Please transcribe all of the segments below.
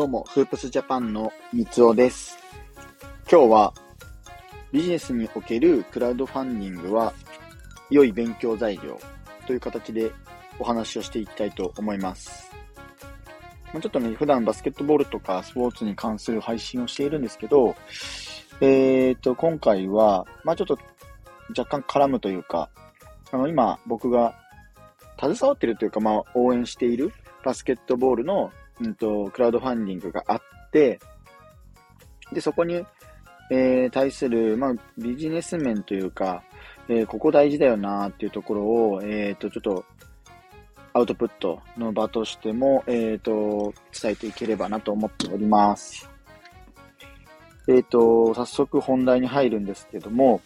どうも、フープスジャパンの三つおです。今日は、ビジネスにおけるクラウドファンディングは、良い勉強材料という形でお話をしていきたいと思います。ちょっとね、普段バスケットボールとかスポーツに関する配信をしているんですけど、えっ、ー、と、今回は、まあちょっと若干絡むというか、あの、今僕が携わってるというか、まあ応援しているバスケットボールのうんと、クラウドファンディングがあって、で、そこに、えー、対する、まあ、ビジネス面というか、えー、ここ大事だよなっていうところを、えっ、ー、と、ちょっと、アウトプットの場としても、えっ、と、伝えていければなと思っております。えっ、と、早速本題に入るんですけども、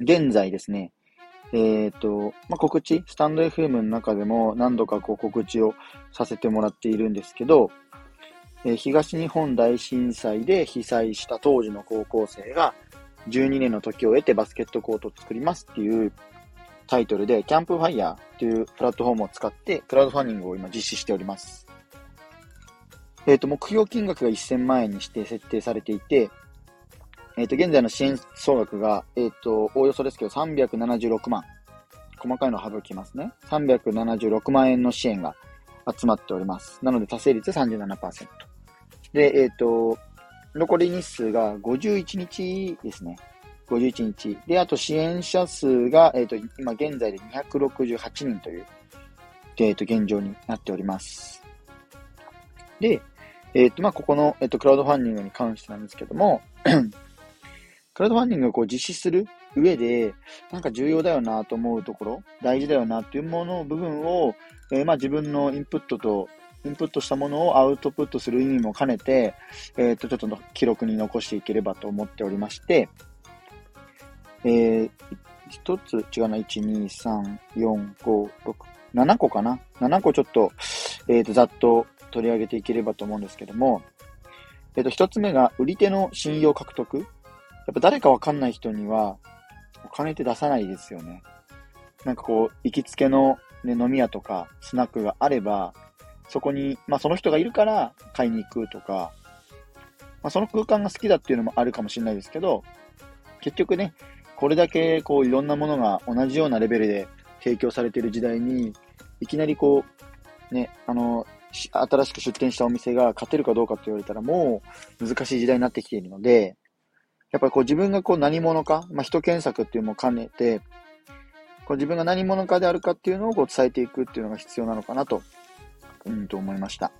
現在ですね、えっ、ー、と、まあ、告知、スタンド FM の中でも何度かこう告知をさせてもらっているんですけど、えー、東日本大震災で被災した当時の高校生が12年の時を経てバスケットコートを作りますっていうタイトルで、キャンプファイヤーというプラットフォームを使ってクラウドファンディングを今実施しております。えっ、ー、と、目標金額が1000万円にして設定されていて、えっ、ー、と、現在の支援総額が、えっ、ー、と、おおよそですけど、376万。細かいの省きますね。376万円の支援が集まっております。なので、達成率37%。で、えっ、ー、と、残り日数が51日ですね。51日。で、あと支援者数が、えっ、と、今現在で268人という、えっ、と、現状になっております。で、えっ、と、まあ、ここの、えっ、と、クラウドファンディングに関してなんですけども、クラウドファンディングをこう実施する上で、なんか重要だよなと思うところ、大事だよなっていうもの部分を、えー、まあ自分のインプットと、インプットしたものをアウトプットする意味も兼ねて、えっ、ー、と、ちょっと記録に残していければと思っておりまして、えー、一つ、違うな、1、2、3、4、5、6、7個かな ?7 個ちょっと、えっ、ー、と、ざっと取り上げていければと思うんですけども、えっ、ー、と、一つ目が、売り手の信用獲得。やっぱ誰かわかんない人には、お金って出さないですよね。なんかこう、行きつけの、ね、飲み屋とかスナックがあれば、そこに、まあその人がいるから買いに行くとか、まあその空間が好きだっていうのもあるかもしれないですけど、結局ね、これだけこういろんなものが同じようなレベルで提供されている時代に、いきなりこう、ね、あの、新しく出店したお店が勝てるかどうかって言われたらもう難しい時代になってきているので、やっぱりこう自分がこう何者か、まあ、人検索っていうのも兼ねて、こう自分が何者かであるかっていうのをこう伝えていくっていうのが必要なのかなと、うんと思いました。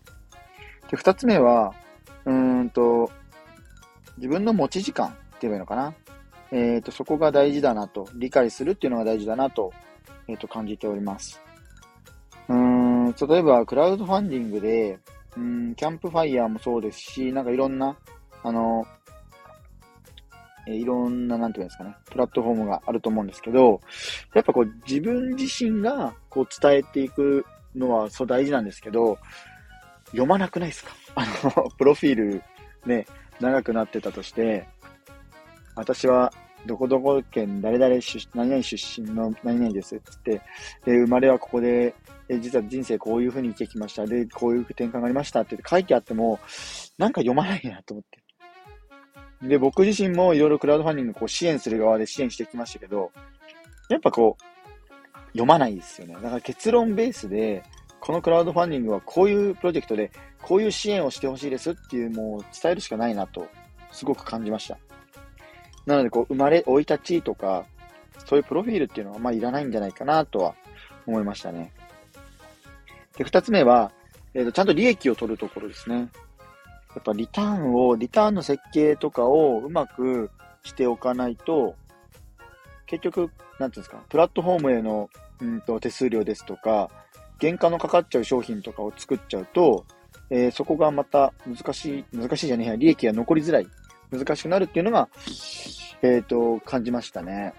で、二つ目は、うんと、自分の持ち時間って言えばいいのかな。えっ、ー、と、そこが大事だなと、理解するっていうのが大事だなと、えっ、ー、と、感じております。うん、例えば、クラウドファンディングで、うん、キャンプファイヤーもそうですし、なんかいろんな、あの、え、いろんな、なんていうんですかね、プラットフォームがあると思うんですけど、やっぱこう、自分自身がこう伝えていくのはそう大事なんですけど、読まなくないですか？あの、プロフィールね、長くなってたとして、私はどこどこ県誰々出、何々出身の何々ですっつって、で、生まれはここで、え実は人生こういう風に生きてきました。で、こういう転換がありましたって書いてあっても、なんか読まないなと思って。で、僕自身もいろいろクラウドファンディングこう支援する側で支援してきましたけど、やっぱこう、読まないですよね。だから結論ベースで、このクラウドファンディングはこういうプロジェクトで、こういう支援をしてほしいですっていう、もう伝えるしかないなと、すごく感じました。なので、こう、生まれ、生い立ちとか、そういうプロフィールっていうのは、まあ、いらないんじゃないかなとは思いましたね。で、二つ目は、えっ、ー、と、ちゃんと利益を取るところですね。やっぱリターンを、リターンの設計とかをうまくしておかないと、結局、なんていうんですか、プラットフォームへの、うんと、手数料ですとか、原価のかかっちゃう商品とかを作っちゃうと、えー、そこがまた難しい、難しいじゃねえや、利益が残りづらい、難しくなるっていうのが、えっ、ー、と、感じましたね。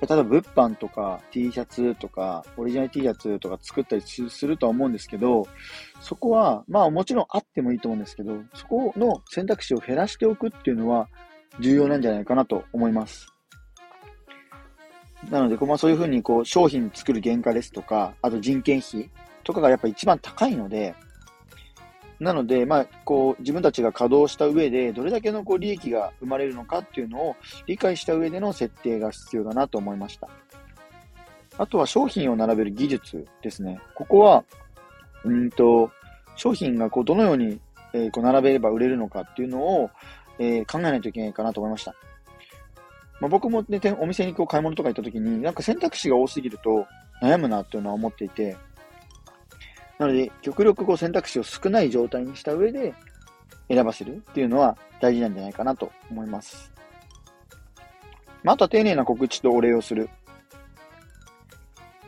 例えば物販とか T シャツとか、オリジナル T シャツとか作ったりするとは思うんですけど、そこは、まあもちろんあってもいいと思うんですけど、そこの選択肢を減らしておくっていうのは重要なんじゃないかなと思います。なので、まあそういうふうにこう商品作る原価ですとか、あと人件費とかがやっぱ一番高いので、なので、まあ、こう、自分たちが稼働した上で、どれだけのこう利益が生まれるのかっていうのを理解した上での設定が必要だなと思いました。あとは商品を並べる技術ですね。ここは、うんと、商品がこう、どのように、えー、こう並べれば売れるのかっていうのを、えー、考えないといけないかなと思いました。まあ、僕もね、お店にこう買い物とか行った時に、なんか選択肢が多すぎると悩むなっていうのは思っていて、なので、極力こう選択肢を少ない状態にした上で選ばせるっていうのは大事なんじゃないかなと思います。まあ、あとは丁寧な告知とお礼をする。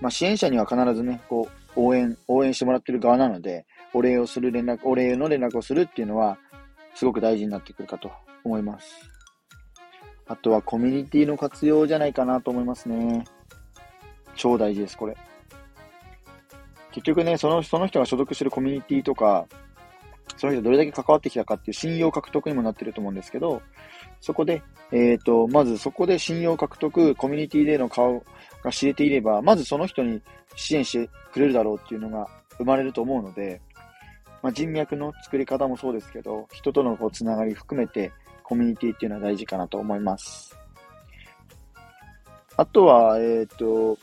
まあ、支援者には必ずね、こう、応援、応援してもらってる側なので、お礼をする連絡、お礼の連絡をするっていうのは、すごく大事になってくるかと思います。あとはコミュニティの活用じゃないかなと思いますね。超大事です、これ。結局ね、その、その人が所属してるコミュニティとか、その人どれだけ関わってきたかっていう信用獲得にもなってると思うんですけど、そこで、えっ、ー、と、まずそこで信用獲得、コミュニティでの顔が知れていれば、まずその人に支援してくれるだろうっていうのが生まれると思うので、まあ、人脈の作り方もそうですけど、人とのこうつながり含めて、コミュニティっていうのは大事かなと思います。あとは、えっ、ー、と、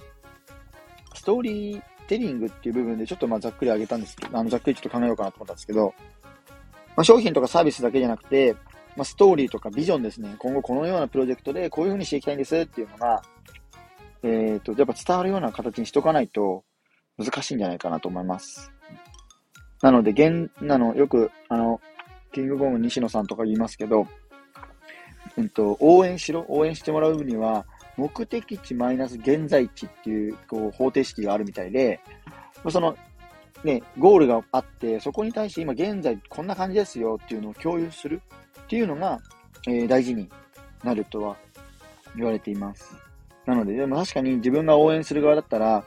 ストーリーテリングっていう部分でちょっとまあざっくり上げたんですけど、あのざっくりちょっと考えようかなと思ったんですけど、まあ、商品とかサービスだけじゃなくて、まあ、ストーリーとかビジョンですね。今後このようなプロジェクトでこういう風にしていきたいんですっていうのが、えっ、ー、と、やっぱ伝わるような形にしとかないと難しいんじゃないかなと思います。なので、現、なの、よく、あの、キングコン西野さんとか言いますけど、うんと、応援しろ、応援してもらうには、目的地マイナス現在地っていう、こう、方程式があるみたいで、その、ね、ゴールがあって、そこに対して今現在こんな感じですよっていうのを共有するっていうのが、えー、大事になるとは言われています。なので、でも確かに自分が応援する側だったら、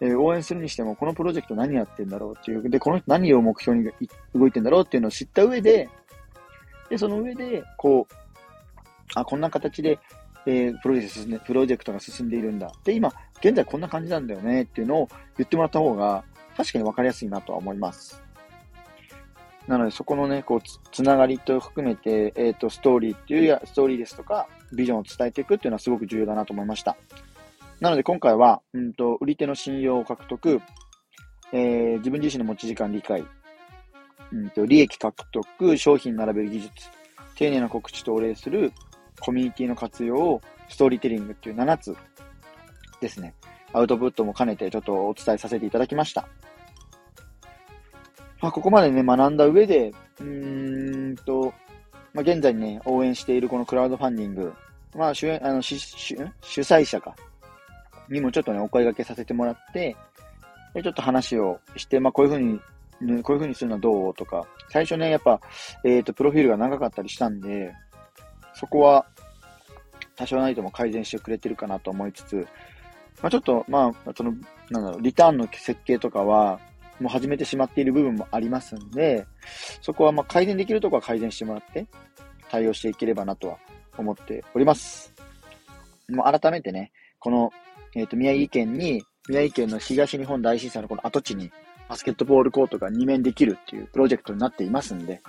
えー、応援するにしても、このプロジェクト何やってんだろうっていう、で、この人何を目標に動いてんだろうっていうのを知った上で、で、その上で、こう、あ、こんな形で、えー、プロジェクト進んで、プロジェクトが進んでいるんだ。で、今、現在こんな感じなんだよねっていうのを言ってもらった方が、確かに分かりやすいなとは思います。なので、そこのね、こうつ、つながりと含めて、えっ、ー、と、ストーリーっていうや、ストーリーですとか、ビジョンを伝えていくっていうのはすごく重要だなと思いました。なので、今回は、うんと、売り手の信用を獲得、えー、自分自身の持ち時間理解、うんと、利益獲得、商品並べる技術、丁寧な告知とお礼する、コミュニティの活用を、ストーリーテリングっていう7つですね。アウトプットも兼ねてちょっとお伝えさせていただきました。まあ、ここまでね、学んだ上で、うーんと、まあ、現在ね、応援しているこのクラウドファンディング、まあ、主演、あの、主主催者か、にもちょっとね、お声掛けさせてもらって、でちょっと話をして、まあ、こういうふうに、こういうふうにするのはどうとか、最初ね、やっぱ、えっ、ー、と、プロフィールが長かったりしたんで、そこは、多少なりとも改善してくれてるかなと思いつつ、まあ、ちょっと、まあ、その、なんだろう、リターンの設計とかは、もう始めてしまっている部分もありますんで、そこはま改善できるところは改善してもらって、対応していければなとは思っております。もう改めてね、この、えっ、ー、と、宮城県に、宮城県の東日本大震災のこの跡地に、バスケットボールコートが2面できるっていうプロジェクトになっていますんで、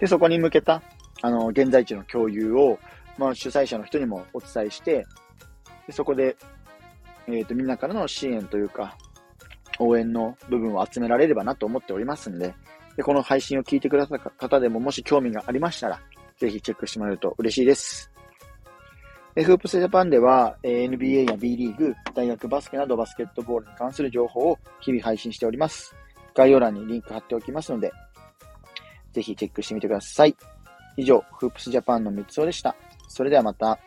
で、そこに向けた、あの、現在地の共有を、まあ、主催者の人にもお伝えして、でそこで、えっ、ー、と、みんなからの支援というか、応援の部分を集められればなと思っておりますんで、でこの配信を聞いてくださった方でももし興味がありましたら、ぜひチェックしてもらえると嬉しいです。フープスジャパンでは、NBA や B リーグ、大学バスケなどバスケットボールに関する情報を日々配信しております。概要欄にリンク貼っておきますので、ぜひチェックしてみてください。以上、フープスジャパンの三つおでした。それではまた。